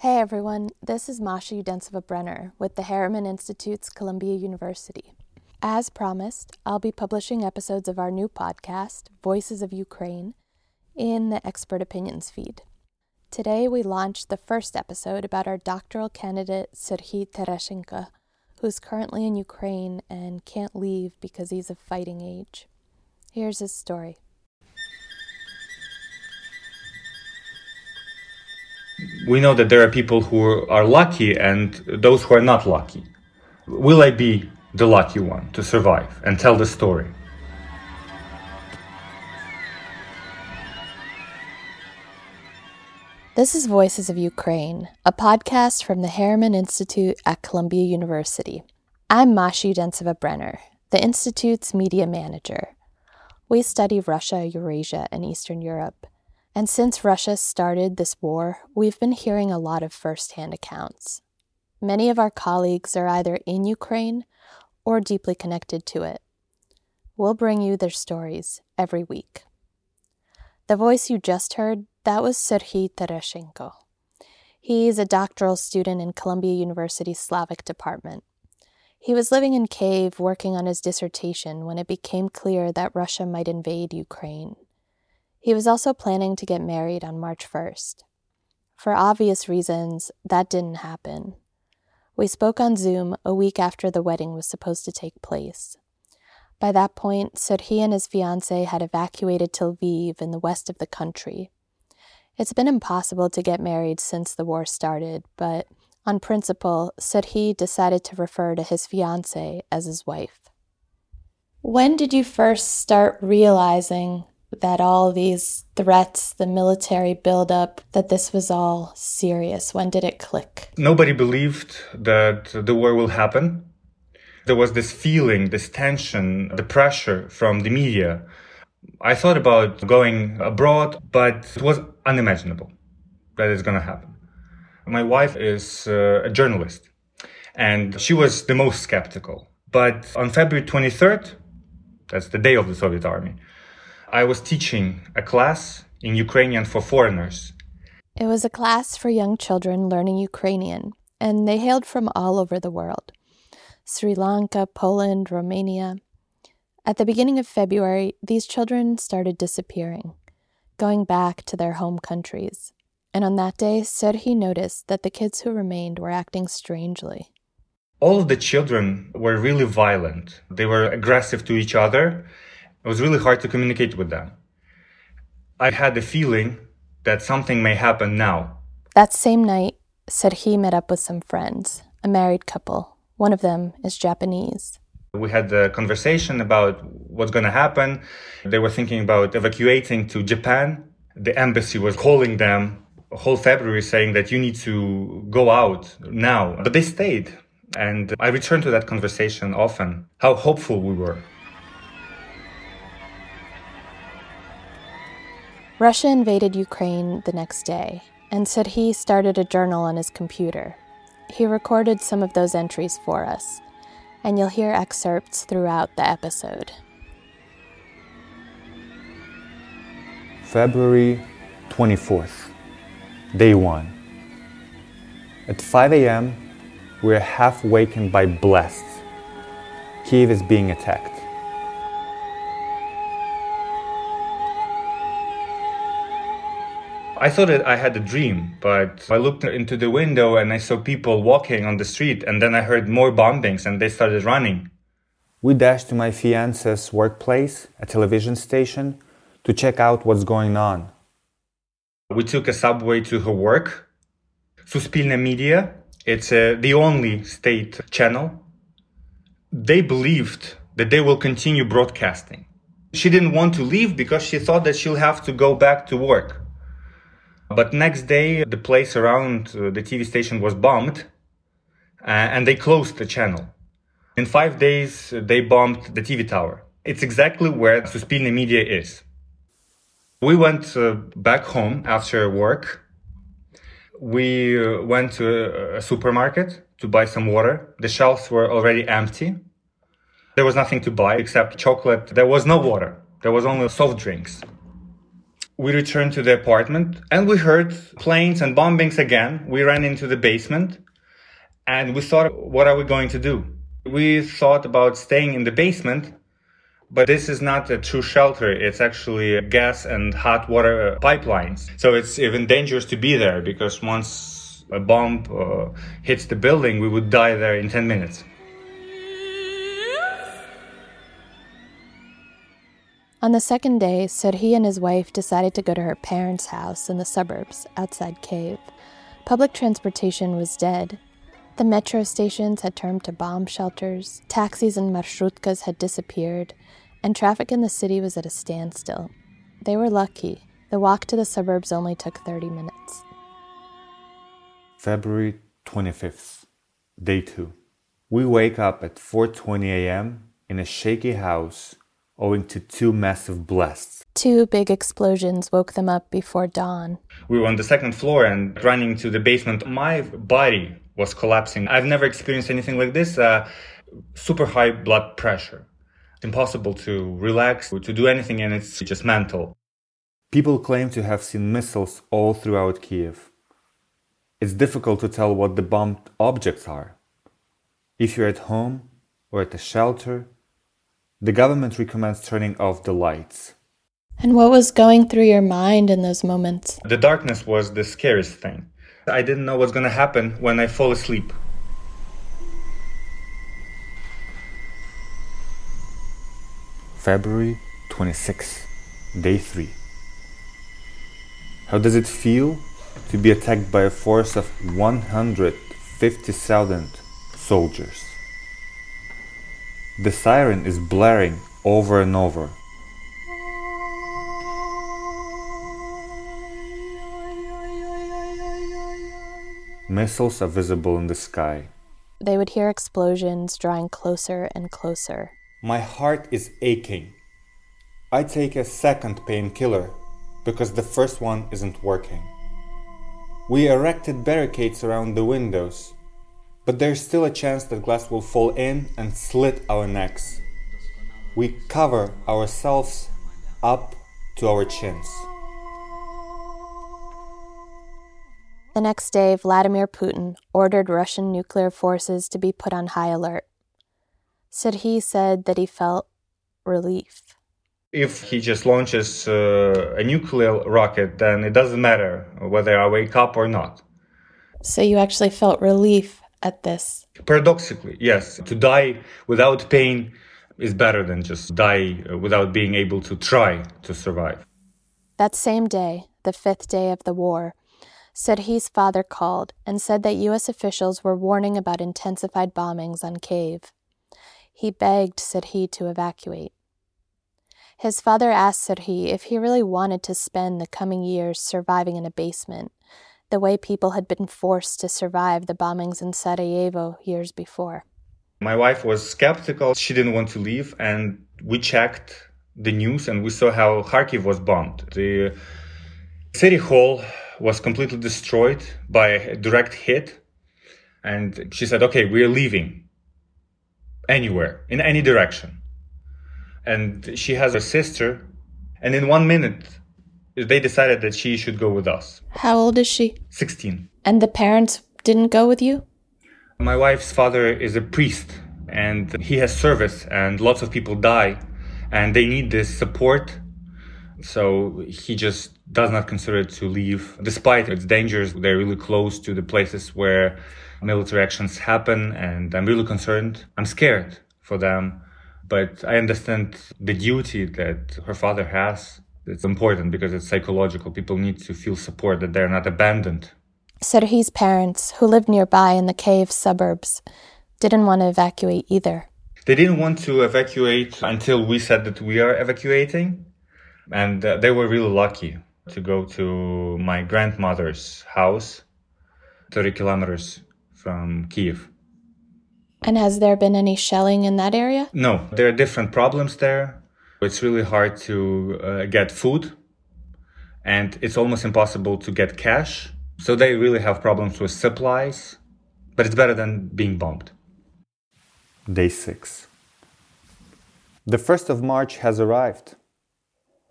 Hey everyone, this is Masha Udensiva Brenner with the Harriman Institute's Columbia University. As promised, I'll be publishing episodes of our new podcast, Voices of Ukraine, in the Expert Opinions feed. Today we launched the first episode about our doctoral candidate Serhiy Tereshchenko, who's currently in Ukraine and can't leave because he's of fighting age. Here's his story. We know that there are people who are lucky and those who are not lucky. Will I be the lucky one to survive and tell the story? This is Voices of Ukraine, a podcast from the Harriman Institute at Columbia University. I'm Masha Udensiva Brenner, the Institute's media manager. We study Russia, Eurasia, and Eastern Europe. And since Russia started this war, we've been hearing a lot of firsthand accounts. Many of our colleagues are either in Ukraine or deeply connected to it. We'll bring you their stories every week. The voice you just heard, that was Serhiy Tereshchenko. He's a doctoral student in Columbia University's Slavic department. He was living in Kiev working on his dissertation when it became clear that Russia might invade Ukraine. He was also planning to get married on March 1st. For obvious reasons, that didn't happen. We spoke on Zoom a week after the wedding was supposed to take place. By that point, Serhiy and his fiancée had evacuated to Lviv in the west of the country. It's been impossible to get married since the war started, but on principle, Serhiy decided to refer to his fiancée as his wife. When did you first start realizing that all these threats, the military buildup, that this was all serious? When did it click? Nobody believed that the war will happen. There was this feeling, this tension, the pressure from the media. I thought about going abroad, but it was unimaginable that it's going to happen. My wife is uh, a journalist, and she was the most skeptical. But on February 23rd, that's the day of the Soviet army, I was teaching a class in Ukrainian for foreigners. It was a class for young children learning Ukrainian, and they hailed from all over the world Sri Lanka, Poland, Romania. At the beginning of February, these children started disappearing, going back to their home countries. And on that day, Serhiy noticed that the kids who remained were acting strangely. All of the children were really violent. They were aggressive to each other it was really hard to communicate with them. I had the feeling that something may happen now. That same night, Serhiy met up with some friends, a married couple. One of them is Japanese. We had a conversation about what's going to happen. They were thinking about evacuating to Japan. The embassy was calling them whole February saying that you need to go out now. But they stayed. And I returned to that conversation often, how hopeful we were. Russia invaded Ukraine the next day, and Serhiy started a journal on his computer. He recorded some of those entries for us, and you'll hear excerpts throughout the episode. February 24th, day one. At 5 a.m., we're half wakened by blasts. Kiev is being attacked. I thought that I had a dream, but I looked into the window and I saw people walking on the street, and then I heard more bombings and they started running. We dashed to my fiance's workplace, a television station, to check out what's going on. We took a subway to her work. Suspilne Media, it's uh, the only state channel. They believed that they will continue broadcasting. She didn't want to leave because she thought that she'll have to go back to work. But next day, the place around uh, the TV station was bombed uh, and they closed the channel. In five days, uh, they bombed the TV tower. It's exactly where Suspilne Media is. We went uh, back home after work. We uh, went to a, a supermarket to buy some water. The shelves were already empty. There was nothing to buy except chocolate. There was no water. There was only soft drinks We returned to the apartment and we heard planes and bombings again. We ran into the basement and we thought, what are we going to do? We thought about staying in the basement, but this is not a true shelter. It's actually gas and hot water pipelines. So it's even dangerous to be there because once a bomb uh, hits the building, we would die there in 10 minutes. On the second day, Serhiy and his wife decided to go to her parents' house in the suburbs outside Kiev. Public transportation was dead. The metro stations had turned to bomb shelters, taxis and marshrutkas had disappeared, and traffic in the city was at a standstill. They were lucky. The walk to the suburbs only took 30 minutes. February 25th, day 2. We wake up at 4:20 a.m. in a shaky house owing to two massive blasts. Two big explosions woke them up before dawn. We were on the second floor and running to the basement. My body was collapsing. I've never experienced anything like this. Uh, super high blood pressure. Impossible to relax, to do anything, and it's just mental. People claim to have seen missiles all throughout Kiev. It's difficult to tell what the bombed objects are. If you're at home or at a shelter, the government recommends turning off the lights. And what was going through your mind in those moments? The darkness was the scariest thing. I didn't know what's going to happen when I fall asleep. February 26, day 3. How does it feel to be attacked by a force of 150,000 soldiers? The siren is blaring over and over. Missiles are visible in the sky. They would hear explosions drawing closer and closer. My heart is aching. I take a second painkiller because the first one isn't working. We erected barricades around the windows but there's still a chance that glass will fall in and slit our necks. We cover ourselves up to our chins. The next day, Vladimir Putin ordered Russian nuclear forces to be put on high alert. Serhiy said that he felt relief. If he just launches uh, a nuclear rocket, then it doesn't matter whether I wake up or not. So you actually felt relief at this? Paradoxically, yes. To die without pain is better than just die uh, without being able to try to survive. That same day, the fifth day of the war, Serhiy's father called and said that U.S. officials were warning about intensified bombings on Kiev. He begged Serhiy to evacuate. His father asked Serhiy if he really wanted to spend the coming years surviving in a basement the way people had been forced to survive the bombings in Sarajevo years before. My wife was skeptical. She didn't want to leave, and we checked the news and we saw how Kharkiv was bombed. The city hall was completely destroyed by a direct hit. And she said, okay, we're leaving anywhere, in any direction. And she has a sister. And in one minute, they decided that she should go with us. How old is she? 16. And the parents didn't go with you? My wife's father is a priest and he has service and lots of people die and they need this support. So he just does not consider to leave despite its dangers. They're really close to the places where military actions happen and I'm really concerned. I'm scared for them, but I understand the duty that her father has it's important because it's psychological. People need to feel support that they're not abandoned. Serhiy's parents, who lived nearby in the Kiev suburbs, didn't want to evacuate either. They didn't want to evacuate until we said that we are evacuating. And uh, they were really lucky to go to my grandmother's house, 30 kilometers from Kiev. And has there been any shelling in that area? No, there are different problems there. It's really hard to uh, get food and it's almost impossible to get cash. So they really have problems with supplies, but it's better than being bombed. Day 6. The 1st of March has arrived,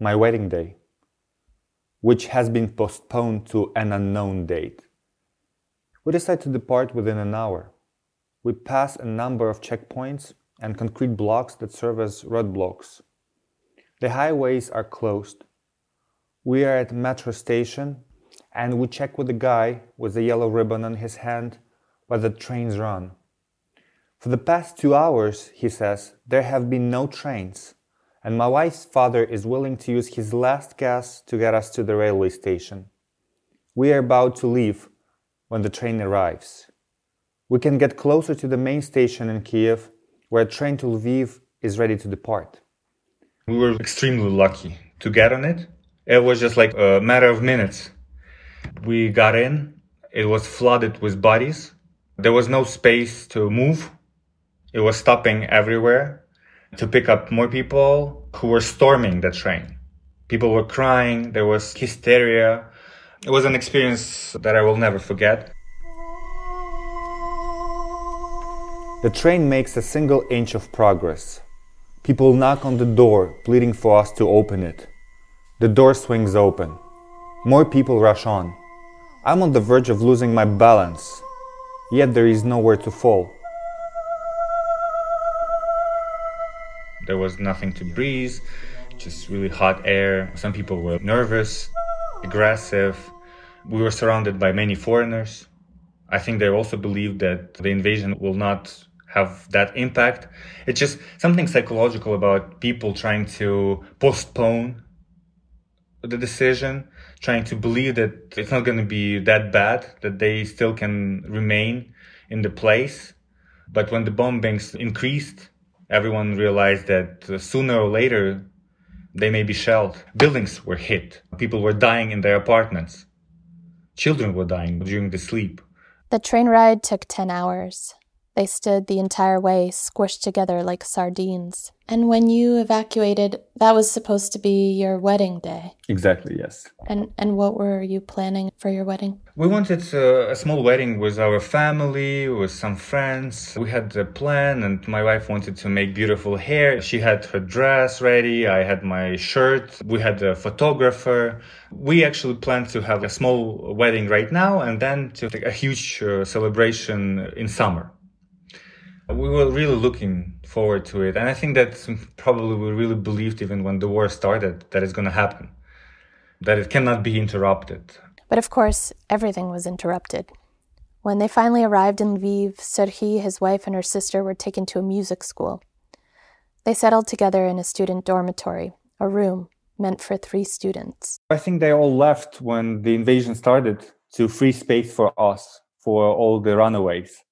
my wedding day. which has been postponed to an unknown date. We decide to depart within an hour. We pass a number of checkpoints and concrete blocks that serve as roadblocks. The highways are closed. We are at metro station and we check with the guy with the yellow ribbon on his hand where the trains run. For the past two hours, he says, there have been no trains, and my wife's father is willing to use his last gas to get us to the railway station. We are about to leave when the train arrives. We can get closer to the main station in Kiev, where a train to Lviv is ready to depart. We were extremely lucky to get on it. It was just like a matter of minutes. We got in, it was flooded with bodies. There was no space to move. It was stopping everywhere to pick up more people who were storming the train. People were crying, there was hysteria. It was an experience that I will never forget. The train makes a single inch of progress. People knock on the door, pleading for us to open it. The door swings open. More people rush on. I'm on the verge of losing my balance, yet there is nowhere to fall. There was nothing to breathe, just really hot air. Some people were nervous, aggressive. We were surrounded by many foreigners. I think they also believed that the invasion will not have that impact. It's just something psychological about people trying to postpone the decision, trying to believe that it's not going to be that bad, that they still can remain in the place. But when the bombings increased, everyone realized that uh, sooner or later they may be shelled. Buildings were hit. People were dying in their apartments. Children were dying during the sleep. The train ride took 10 hours. They stood the entire way, squished together like sardines. And when you evacuated, that was supposed to be your wedding day. Exactly, yes. And and what were you planning for your wedding? We wanted uh, a small wedding with our family, with some friends. We had a plan, and my wife wanted to make beautiful hair. She had her dress ready. I had my shirt. We had a photographer. We actually planned to have a small wedding right now, and then to take a huge uh, celebration in summer we were really looking forward to it. And I think that probably we really believed even when the war started that it's going to happen, that it cannot be interrupted. But of course, everything was interrupted. When they finally arrived in Lviv, Serhiy, his wife, and her sister were taken to a music school. They settled together in a student dormitory, a room meant for three students. I think they all left when the invasion started to free space for us, for all the runaways.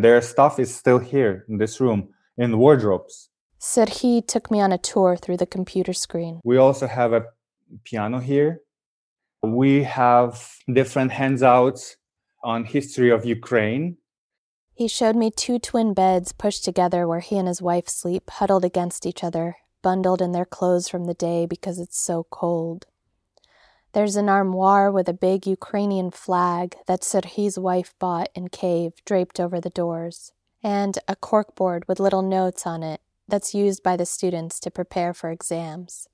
Their stuff is still here in this room, in wardrobes. Serhiy took me on a tour through the computer screen. We also have a piano here. We have different handouts on history of Ukraine. He showed me two twin beds pushed together where he and his wife sleep, huddled against each other, bundled in their clothes from the day because it's so cold. There's an armoire with a big Ukrainian flag that Serhiy's wife bought in Kiev draped over the doors, and a corkboard with little notes on it that's used by the students to prepare for exams.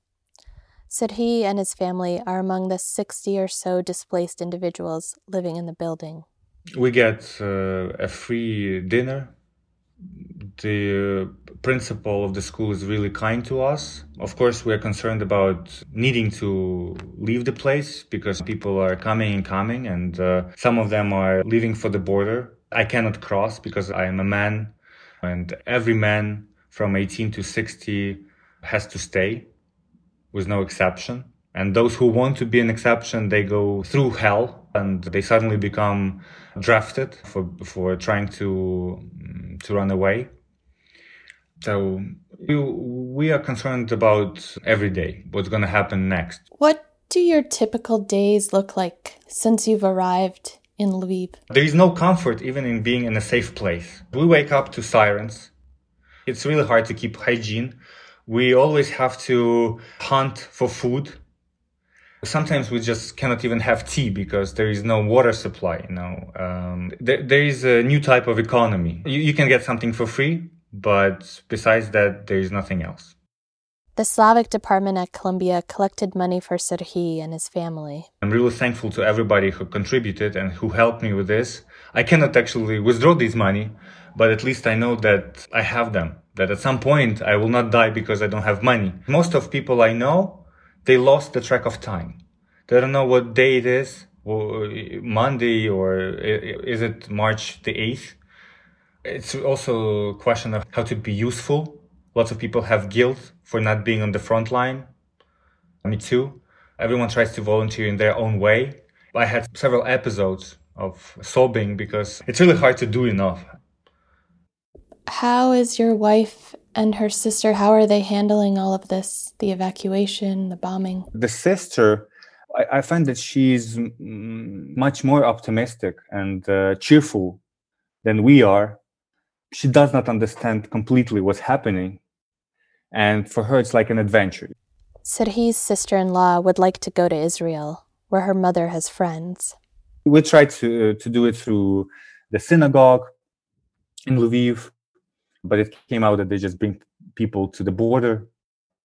Serhiy and his family are among the 60 or so displaced individuals living in the building. We get uh, a free dinner the principal of the school is really kind to us. Of course, we are concerned about needing to leave the place because people are coming and coming, and uh, some of them are leaving for the border. I cannot cross because I am a man, and every man from 18 to 60 has to stay with no exception. And those who want to be an exception, they go through hell and they suddenly become drafted for, for trying to, mm, to run away. So we are concerned about every day, what's going to happen next. What do your typical days look like since you've arrived in Lviv? There is no comfort even in being in a safe place. We wake up to sirens. It's really hard to keep hygiene. We always have to hunt for food. Sometimes we just cannot even have tea because there is no water supply. You know, um, there, there is a new type of economy. You, you can get something for free, but besides that, there is nothing else. The Slavic department at Columbia collected money for Serhiy and his family. I'm really thankful to everybody who contributed and who helped me with this. I cannot actually withdraw this money, but at least I know that I have them. That at some point I will not die because I don't have money. Most of people I know, they lost the track of time. They don't know what day it is, uh, Monday or uh, uh, is it March the 8th? It's also a question of how to be useful. Lots of people have guilt for not being on the front line. Me too. Everyone tries to volunteer in their own way. I had several episodes of sobbing because it's really hard to do enough. How is your wife and her sister? How are they handling all of this? The evacuation, the bombing? The sister, I, I find that she's much more optimistic and uh, cheerful than we are. She does not understand completely what's happening and for her, it's like an adventure. Serhiy's sister in law would like to go to Israel, where her mother has friends. We tried to, to do it through the synagogue in Lviv, but it came out that they just bring people to the border,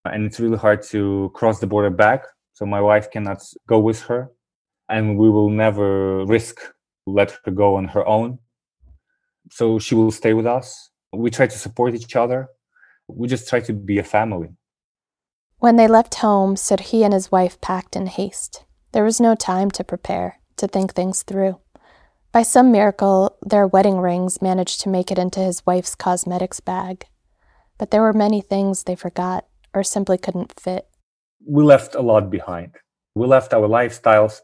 and it's really hard to cross the border back. So my wife cannot go with her, and we will never risk let her go on her own. So she will stay with us. We try to support each other we just try to be a family. When they left home, Serhiy and his wife packed in haste. There was no time to prepare, to think things through. By some miracle, their wedding rings managed to make it into his wife's cosmetics bag. But there were many things they forgot or simply couldn't fit. We left a lot behind. We left our lifestyles,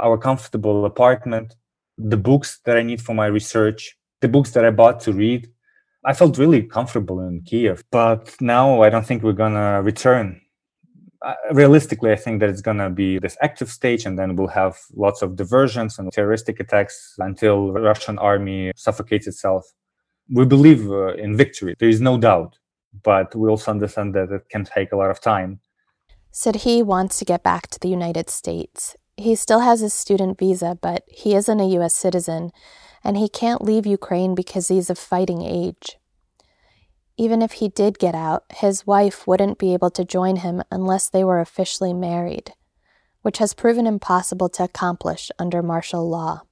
our comfortable apartment, the books that I need for my research, the books that I bought to read, I felt really comfortable in Kiev, but now I don't think we're gonna return. Realistically, I think that it's gonna be this active stage, and then we'll have lots of diversions and terroristic attacks until the Russian army suffocates itself. We believe uh, in victory. There is no doubt, but we also understand that it can take a lot of time. Serhiy wants to get back to the United States. He still has his student visa, but he isn't a U.S. citizen and he can't leave Ukraine because he's of fighting age. Even if he did get out, his wife wouldn't be able to join him unless they were officially married, which has proven impossible to accomplish under martial law.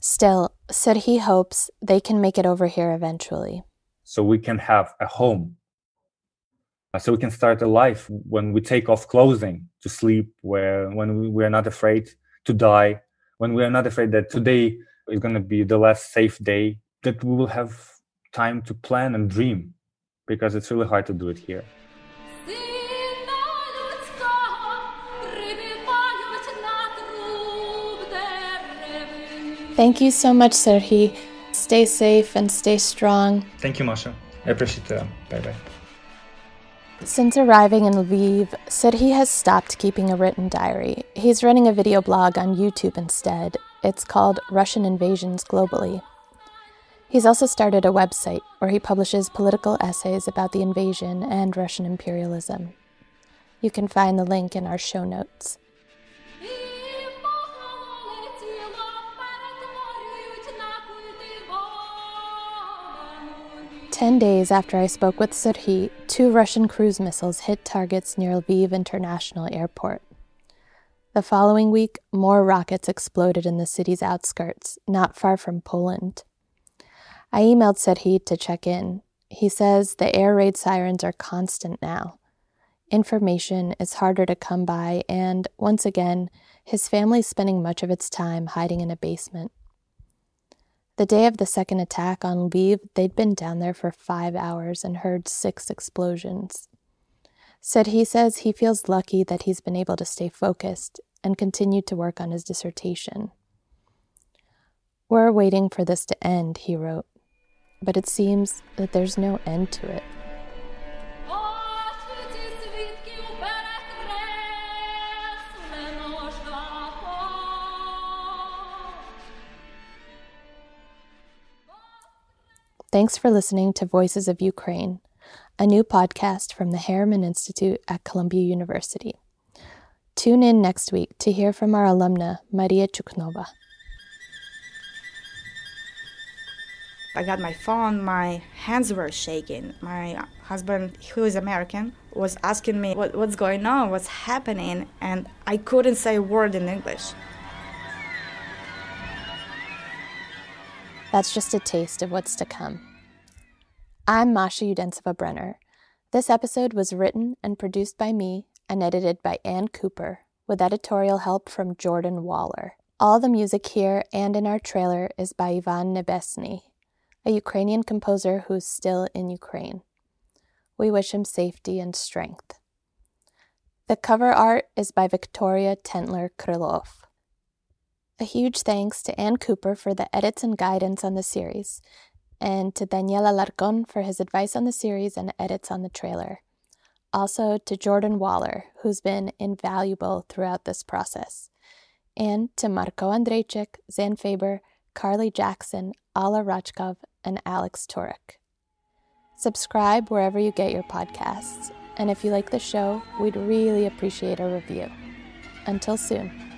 Still, Serhiy hopes they can make it over here eventually. So we can have a home. Uh, so we can start a life when we take off clothing to sleep, where when we are not afraid to die, when we are not afraid that today is going to be the last safe day that we will have time to plan and dream because it's really hard to do it here. Thank you so much, Serhiy. Stay safe and stay strong. Thank you, Masha. I appreciate it. Bye bye. Since arriving in Lviv, Serhiy has stopped keeping a written diary. He's running a video blog on YouTube instead, it's called Russian Invasions Globally. He's also started a website where he publishes political essays about the invasion and Russian imperialism. You can find the link in our show notes. Ten days after I spoke with Serhiy, two Russian cruise missiles hit targets near Lviv International Airport. The following week, more rockets exploded in the city's outskirts, not far from Poland. I emailed Serhiy to check in. He says the air raid sirens are constant now. Information is harder to come by, and once again, his family's spending much of its time hiding in a basement. The day of the second attack on Lviv, they'd been down there for five hours and heard six explosions. Said he says he feels lucky that he's been able to stay focused and continue to work on his dissertation. We're waiting for this to end, he wrote, but it seems that there's no end to it. Thanks for listening to Voices of Ukraine a new podcast from the Harriman Institute at Columbia University. Tune in next week to hear from our alumna, Maria Chuknova. I got my phone, my hands were shaking, my husband, who is American, was asking me what, what's going on, what's happening, and I couldn't say a word in English. That's just a taste of what's to come. I'm Masha Udensiva Brenner. This episode was written and produced by me and edited by Ann Cooper, with editorial help from Jordan Waller. All the music here and in our trailer is by Ivan Nebesny, a Ukrainian composer who's still in Ukraine. We wish him safety and strength. The cover art is by Victoria Tentler Krylov. A huge thanks to Ann Cooper for the edits and guidance on the series, and to Daniel Alarcón for his advice on the series and edits on the trailer. Also to Jordan Waller, who's been invaluable throughout this process. And to Marco Andrejczyk, Zan Faber, Carly Jackson, Alla Rachkov, and Alex Turek. Subscribe wherever you get your podcasts. And if you like the show, we'd really appreciate a review. Until soon.